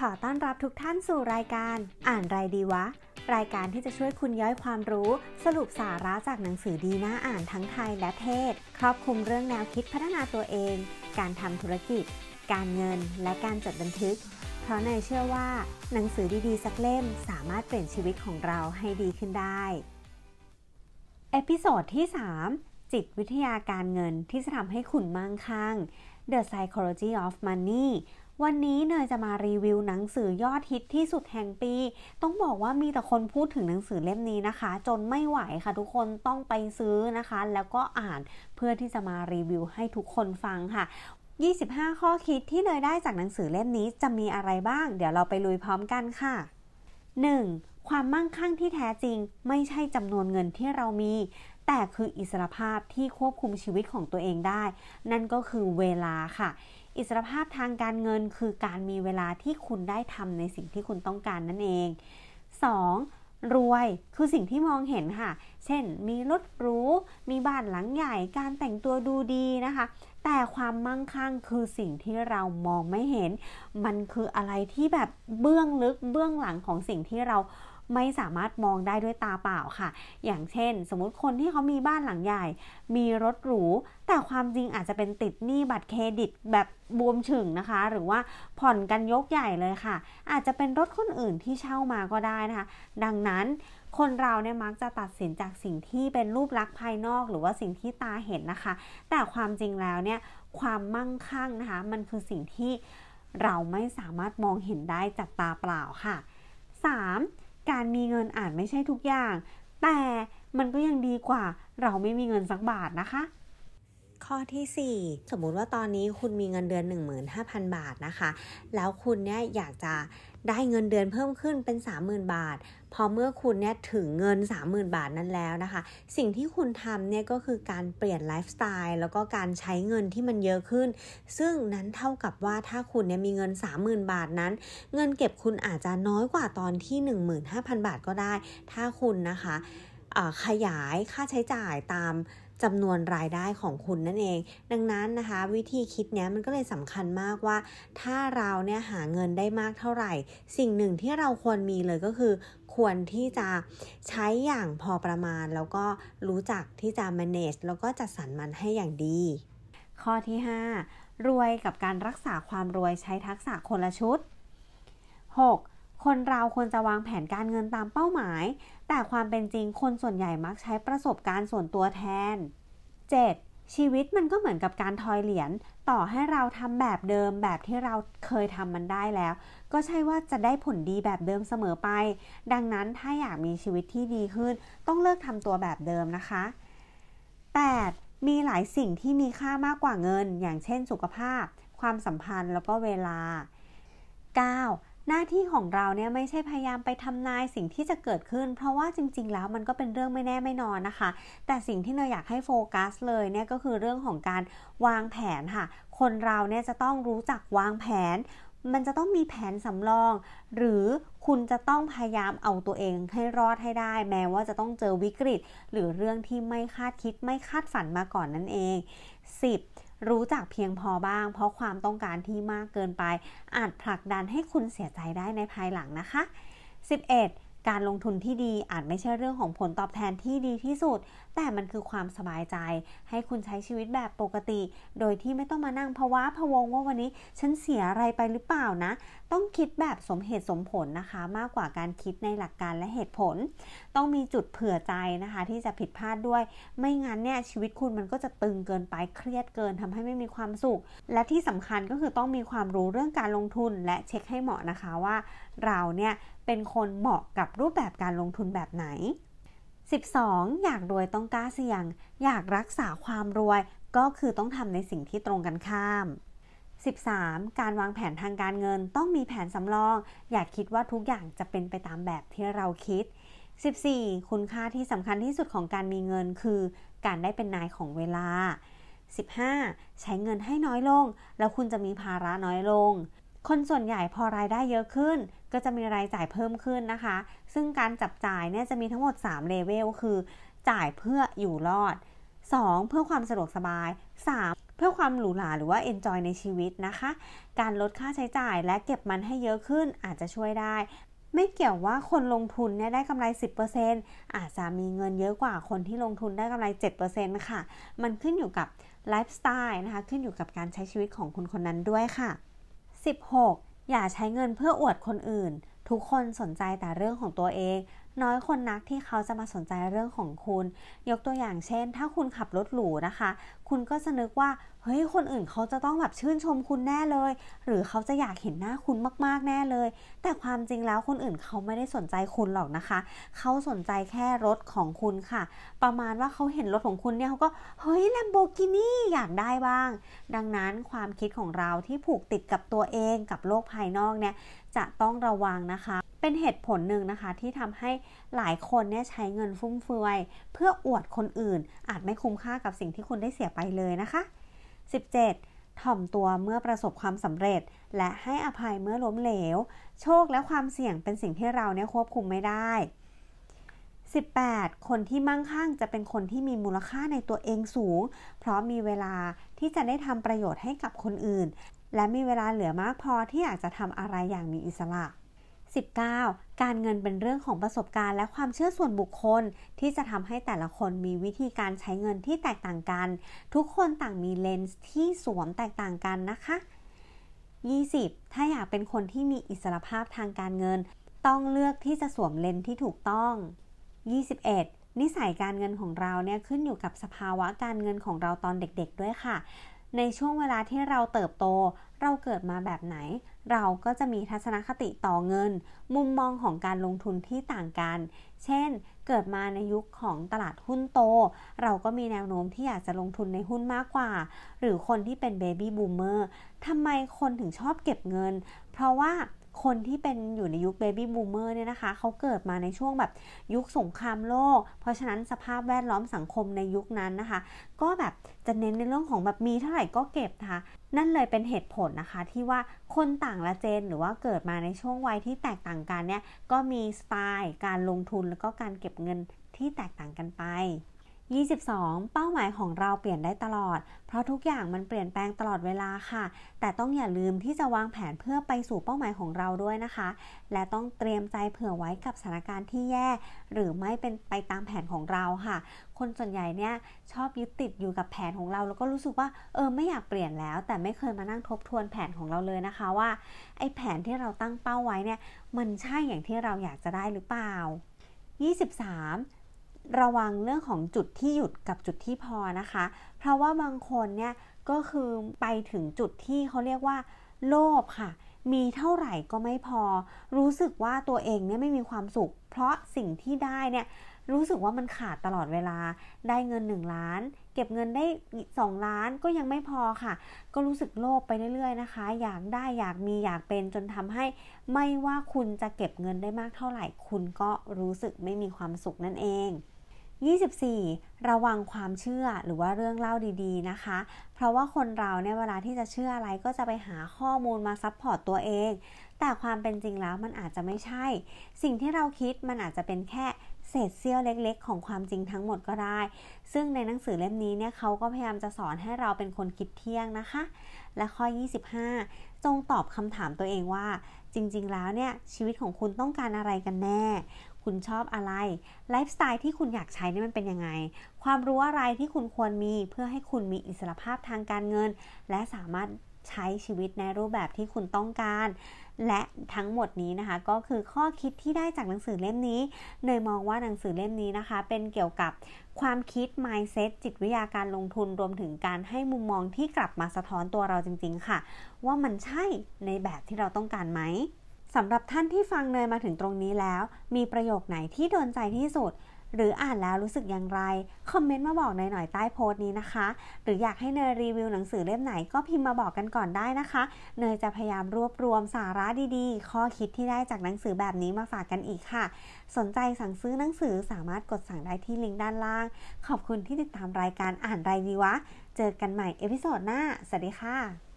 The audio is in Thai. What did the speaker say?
ขอต้อนรับทุกท่านสู่รายการ อ่านไรดีวะ รายการที่จะช่วยคุณย่อยความรู้ สรุปสาระจากหนังสือดีน่าอ่านทั้งไทยและเทศ ครอบคลุมเรื่องแนวคิดพัฒนาตัวเอง การทำธุรกิจ การเงิน และการจดบันทึก เพราะเนยเชื่อว่า หนังสือดีๆ สักเล่มสามารถเปลี่ยนชีวิตของเราให้ดีขึ้นได้ episode ที่ 3 จิตวิทยาการเงินที่จะทำให้คุณมั่งคั่ง The Psychology of Money วันนี้เนยจะมารีวิวหนังสือยอดฮิตที่สุดแห่งปี ต้องบอกว่ามีแต่คนพูดถึงหนังสือเล่มนี้นะคะ จนไม่ไหวค่ะทุกคนต้องไปซื้อนะคะ แล้วก็อ่านเพื่อที่จะมารีวิวให้ทุกคนฟังค่ะ 25 ข้อคิดที่เนยได้จากหนังสือเล่มนี้จะมีอะไรบ้าง เดี๋ยวเราไปลุยพร้อมกันค่ะ 1. ความมั่งคั่งที่แท้จริง ไม่ใช่จำนวนเงินที่เรามี แต่คืออิสรภาพที่ควบคุมชีวิตของตัวเองได้ นั่นก็คือเวลาค่ะ อิสรภาพทางการเงินคือการมีเวลาที่คุณได้ทำในสิ่งที่คุณต้องการนั่นเอง 2. รวยคือสิ่งที่มองเห็นค่ะ เช่น มีรถหรู มีบ้านหลังใหญ่ การแต่งตัวดูดีนะคะ แต่ความมั่งคั่งคือสิ่งที่เรามองไม่เห็น มันคืออะไรที่แบบเบื้องลึกเบื้องหลังของสิ่งที่เรา ไม่สามารถมองได้ด้วยตาเปล่าค่ะ อย่างเช่น สมมติคนที่เขามีบ้านหลังใหญ่ มีรถหรู แต่ความจริงอาจจะเป็นติดหนี้บัตรเครดิตแบบบวมฉึ่งนะคะ หรือว่าผ่อนกันยกใหญ่เลยค่ะ อาจจะเป็นรถคนอื่นที่เช่ามาก็ได้นะคะ ดังนั้นคนเราเนี่ยมักจะตัดสินจากสิ่งที่เป็นรูปลักษณ์ภายนอก หรือว่าสิ่งที่ตาเห็นนะคะ แต่ความจริงแล้วเนี่ยความมั่งคั่งนะคะ มันคือสิ่งที่เราไม่สามารถมองเห็นได้จากตาเปล่าค่ะ 3. การมีเงินอาจไม่ใช่ทุกอย่าง แต่มันก็ยังดีกว่าเราไม่มีเงินสักบาทนะคะ ข้อที่ 4 สมมุติว่าตอนนี้คุณมีเงินเดือน 15,000 บาทนะคะ แล้วคุณเนี่ยอยากจะได้เงินเดือนเพิ่มขึ้นเป็น 30,000 บาท พอเมื่อคุณเนี่ยถึงเงิน 30,000 บาทนั้นแล้วนะคะ สิ่งที่คุณทำเนี่ยก็คือการเปลี่ยนไลฟ์สไตล์แล้วก็การใช้เงินที่มันเยอะขึ้น ซึ่งนั้นเท่ากับว่าถ้าคุณเนี่ยมีเงิน 30,000 บาทนั้น เงินเก็บคุณอาจจะน้อยกว่าตอนที่ 15,000 บาทก็ได้ ถ้าคุณนะคะขยายค่าใช้จ่ายตาม จำนวนรายได้ของคุณนั่นเอง ดังนั้นนะคะ วิธีคิดเนี้ยมันก็เลยสำคัญมากว่า ถ้าเราเนี่ยหาเงินได้มากเท่าไหร่ สิ่งหนึ่งที่เราควรมีเลยก็คือ ควรที่จะใช้อย่างพอประมาณ แล้วก็รู้จักที่จะ manage แล้วก็จัดสรรมันให้อย่างดี ข้อที่ 5 รวยกับการรักษาความรวยใช้ทักษะคนละชุด 6. คนเราควรจะวางแผนการเงินตามเป้าหมาย แต่ความเป็นจริงคนส่วนใหญ่มักใช้ประสบการณ์ส่วนตัวแทน 7. ชีวิตมันก็เหมือนกับการทอยเหรียญ ต่อให้เราทำแบบเดิมแบบที่เราเคยทำมันได้แล้ว ก็ใช่ว่าจะได้ผลดีแบบเดิมเสมอไป ดังนั้นถ้าอยากมีชีวิตที่ดีขึ้น ต้องเลิกทำตัวแบบเดิมนะคะ 8. มีหลายสิ่งที่มีค่ามากกว่าเงิน อย่างเช่นสุขภาพ ความสัมพันธ์แล้วก็เวลา 9. หน้าที่ของเราเนี่ยไม่ใช่พยายามไปทำนายสิ่งที่จะเกิดขึ้น เพราะว่าจริง ๆ แล้วมันก็เป็นเรื่องไม่แน่ไม่นอนนะคะ แต่สิ่งที่เราอยากให้โฟกัสเลยเนี่ยก็คือเรื่องของการวางแผนค่ะ คนเราเนี่ยจะต้องรู้จักวางแผน มันจะต้องมีแผนสำรอง หรือคุณจะต้องพยายามเอาตัวเองให้รอดให้ได้ แม้ว่าจะต้องเจอวิกฤต หรือเรื่องที่ไม่คาดคิดไม่คาดฝันมาก่อนนั่นเอง 10. รู้จักเพียงพอบ้าง เพราะความต้องการที่มากเกินไป อาจผลักดันให้คุณเสียใจได้ในภายหลังนะคะ 11. การลงทุนที่ดีอาจไม่ใช่เรื่องของผลตอบแทนที่ดีที่สุด แต่มันคือความสบายใจ ให้คุณใช้ชีวิตแบบปกติ โดยที่ไม่ต้องมานั่งภาวะพะวงว่าวันนี้ ฉันเสียอะไรไปหรือเปล่านะ ต้องคิดแบบสมเหตุสมผลนะคะ มากกว่าการคิดในหลักการและเหตุผล ต้องมีจุดเผื่อใจนะคะ ที่จะผิดพลาดด้วย ไม่งั้นเนี่ยชีวิตคุณมันก็จะตึงเกินไปเครียดเกินทำให้ไม่มีความสุข และที่สำคัญก็คือต้องมีความรู้เรื่องการลงทุนและเช็คให้เหมาะนะคะว่า เราเนี่ยเป็นคนเหมาะกับรูปแบบการลงทุนแบบไหน 12. อยากรวยต้องกล้าเสี่ยง อยากรักษาความรวยก็คือต้องทำในสิ่งที่ตรงกันข้าม 13. การวางแผนทางการเงินต้องมีแผนสำรอง อย่าคิดว่าทุกอย่างจะเป็นไปตามแบบที่เราคิด 14. คุณค่าที่สำคัญที่สุดของการมีเงินคือ การได้เป็นนายของเวลา 15. ใช้เงินให้น้อยลง แล้วคุณจะมีภาระน้อยลง คนส่วนใหญ่พอรายได้เยอะขึ้น ก็จะมีรายจ่ายเพิ่มขึ้นนะคะ ซึ่งการจับจ่ายเนี่ยจะมีทั้งหมด3เลเวลคือ จ่ายเพื่ออยู่รอด 2. เพื่อความสะดวกสบาย 3. เพื่อความหรูหราหรือว่า enjoy ในชีวิตนะคะ การลดค่าใช้จ่ายและเก็บมันให้เยอะขึ้นอาจจะช่วยได้ ไม่เกี่ยวว่าคนลงทุนเนี่ยได้กำไร 10%อาจจะมีเงินเยอะกว่าคนที่ลงทุนได้กำไร 7%ค่ะ มันขึ้นอยู่กับไลฟ์สไตล์นะคะ ขึ้นอยู่กับการใช้ชีวิตของคนคนนั้นด้วยค่ะ 16. อย่าใช้เงินเพื่ออวดคนอื่น ทุกคนสนใจแต่เรื่องของตัวเอง น้อยคนนักที่เขาจะมาสนใจเรื่องของคุณ ยกตัวอย่างเช่น ถ้าคุณขับรถหรูนะคะ คุณก็จะนึกว่าเฮ้ยคนอื่นเขาจะต้องแบบชื่นชมคุณแน่เลย หรือเขาจะอยากเห็นหน้าคุณมากๆแน่เลย แต่ความจริงแล้วคนอื่นเขาไม่ได้สนใจคุณหรอกนะคะ เขาสนใจแค่รถของคุณค่ะ ประมาณว่าเขาเห็นรถของคุณเนี่ยเขาก็เฮ้ยแลมโบกินี่อยากได้บ้าง ดังนั้นความคิดของเราที่ผูกติดกับตัวเองกับโลกภายนอกเนี่ยจะต้องระวังนะคะ เป็นเหตุผลหนึ่งนะคะที่ทำให้หลายคนเนี่ยใช้เงินฟุ่มเฟือย เพื่ออวดคนอื่น อาจไม่คุ้มค่ากับสิ่งที่คุณได้เสียไปเลยนะคะ 17. ถ่อมตัวเมื่อประสบความสำเร็จ และให้อภัยเมื่อล้มเหลว โชคและความเสี่ยงเป็นสิ่งที่เราเนี่ยควบคุมไม่ได้ 18. คนที่มั่งคั่งจะเป็นคนที่มีมูลค่าในตัวเองสูง เพราะมีเวลาที่จะได้ทำประโยชน์ให้กับคนอื่น และมีเวลาเหลือมากพอที่อยากจะทำอะไรอย่างมีอิสระ 19. การเงินเป็นเรื่องของประสบการณ์และความเชื่อส่วนบุคคล ที่จะทำให้แต่ละคนมีวิธีการใช้เงินที่แตกต่างกัน ทุกคนต่างมีเลนส์ที่สวมแตกต่างกันนะคะ 20. ถ้าอยากเป็นคนที่มีอิสรภาพทางการเงิน ต้องเลือกที่จะสวมเลนส์ที่ถูกต้อง 21. นิสัยการเงินของเราเนี่ยขึ้นอยู่กับสภาวะการเงินของเราตอนเด็กๆด้วยค่ะ ในช่วงเวลาที่เราเติบโต เราเกิดมาแบบไหน เราก็จะมีทัศนคติต่อเงิน มุมมองของการลงทุนที่ต่างกัน เช่น เกิดมาในยุคของตลาดหุ้นโต เราก็มีแนวโน้มที่อยากจะลงทุนในหุ้นมากกว่า หรือคนที่เป็น baby boomer ทำไมคนถึงชอบเก็บเงิน เพราะว่า คนที่เป็นอยู่ในยุค baby boomer เนี่ยนะคะเขาเกิดมาในช่วงแบบยุคสงครามโลก เพราะฉะนั้นสภาพแวดล้อมสังคมในยุคนั้นนะคะ ก็แบบจะเน้นในเรื่องของแบบมีเท่าไหร่ก็เก็บนะคะนั่นเลยเป็นเหตุผลนะคะที่ว่าคนต่างละเจนหรือว่าเกิดมาในช่วงวัยที่แตกต่างกันเนี่ยก็มีสไตล์ การลงทุนแล้วก็การเก็บเงินที่แตกต่างกันไป 22 เป้าหมายของเราเปลี่ยนได้ตลอด เพราะทุกอย่างมันเปลี่ยนแปลงตลอดเวลาค่ะ แต่ต้องอย่าลืมที่จะวางแผนเพื่อไปสู่เป้าหมายของเราด้วยนะคะ และต้องเตรียมใจเผื่อไว้กับสถานการณ์ที่แย่ หรือไม่เป็นไปตามแผนของเราค่ะ คนส่วนใหญ่เนี่ยชอบยึดติดอยู่กับแผนของเรา แล้วก็รู้สึกว่าเออไม่อยากเปลี่ยนแล้ว แต่ไม่เคยมานั่งทบทวนแผนของเราเลยนะคะว่าไอ้แผนที่เราตั้งเป้าไว้เนี่ยมันใช่อย่างที่เราอยากจะได้หรือเปล่า 23 ระวังเรื่องของจุดที่หยุดกับจุดที่พอนะคะ เพราะว่าบางคนเนี่ยก็คือไปถึงจุดที่เขาเรียกว่า โลภค่ะ มีเท่าไหร่ก็ไม่พอ รู้สึกว่าตัวเองเนี่ยไม่มีความสุข เพราะสิ่งที่ได้เนี่ยรู้สึกว่ามันขาดตลอดเวลา ได้เงิน 1 ล้าน เก็บเงินได้ 2 ล้านก็ยังไม่พอค่ะ ก็รู้สึกโลภไปเรื่อยๆนะคะ อยากได้อยากมีอยากเป็นจนทำให้ ไม่ว่าคุณจะเก็บเงินได้มากเท่าไหร่ คุณก็รู้สึกไม่มีความสุขนั่นเอง 24 ระวังความเชื่อหรือว่าเรื่องเล่าดีๆนะคะ เพราะว่าคนเราเนี่ยเวลาที่จะเชื่ออะไรก็จะไปหาข้อมูลมา support ตัวเอง แต่ความเป็นจริงแล้วมันอาจจะไม่ใช่ สิ่งที่เราคิดมันอาจจะเป็นแค่เศษเสี้ยวเล็กๆ ของความจริงทั้งหมดก็ได้ ซึ่งในหนังสือเล่มนี้เนี่ยเขาก็พยายามจะสอนให้เราเป็นคนคิดเที่ยงนะคะ และข้อ 25 จงตอบคำถามตัวเองว่า จริง ๆ แล้วเนี่ยชีวิตของคุณต้องการอะไรกันแน่ คุณชอบอะไรไลฟ์สไตล์ที่คุณอยากใช้นี่มันเป็นยังไง ความรู้อะไรที่คุณควรมีเพื่อให้คุณมีอิสรภาพทางการเงิน และสามารถใช้ชีวิตในรูปแบบที่คุณต้องการ และทั้งหมดนี้นะคะ ก็คือข้อคิดที่ได้จากหนังสือเล่มนี้เนยมองว่าหนังสือเล่มนี้นะคะ เป็นเกี่ยวกับความคิด mindset จิตวิทยาการลงทุนรวมถึงการให้มุมมองที่กลับมาสะท้อนตัวเราจริง ๆ ค่ะ ว่ามันใช่ในแบบที่เราต้องการไหม สำหรับท่านที่ฟังเนยมาถึงตรงนี้แล้ว มีประโยคไหนที่โดนใจที่สุด หรืออ่านแล้วรู้สึกอย่างไร คอมเมนต์มาบอกเนยหน่อยใต้โพสต์นี้นะคะ หรืออยากให้เนยรีวิวหนังสือเล่มไหนก็พิมพ์มาบอกกันก่อนได้นะคะ เนยจะพยายามรวบรวมสาระดีๆ ข้อคิดที่ได้จากหนังสือแบบนี้มาฝากกันอีกค่ะ สนใจสั่งซื้อหนังสือสามารถกดสั่งได้ที่ลิงก์ด้านล่าง ขอบคุณที่ติดตามรายการอ่านไรดีวะ เจอกันใหม่ episode หน้า สวัสดีค่ะ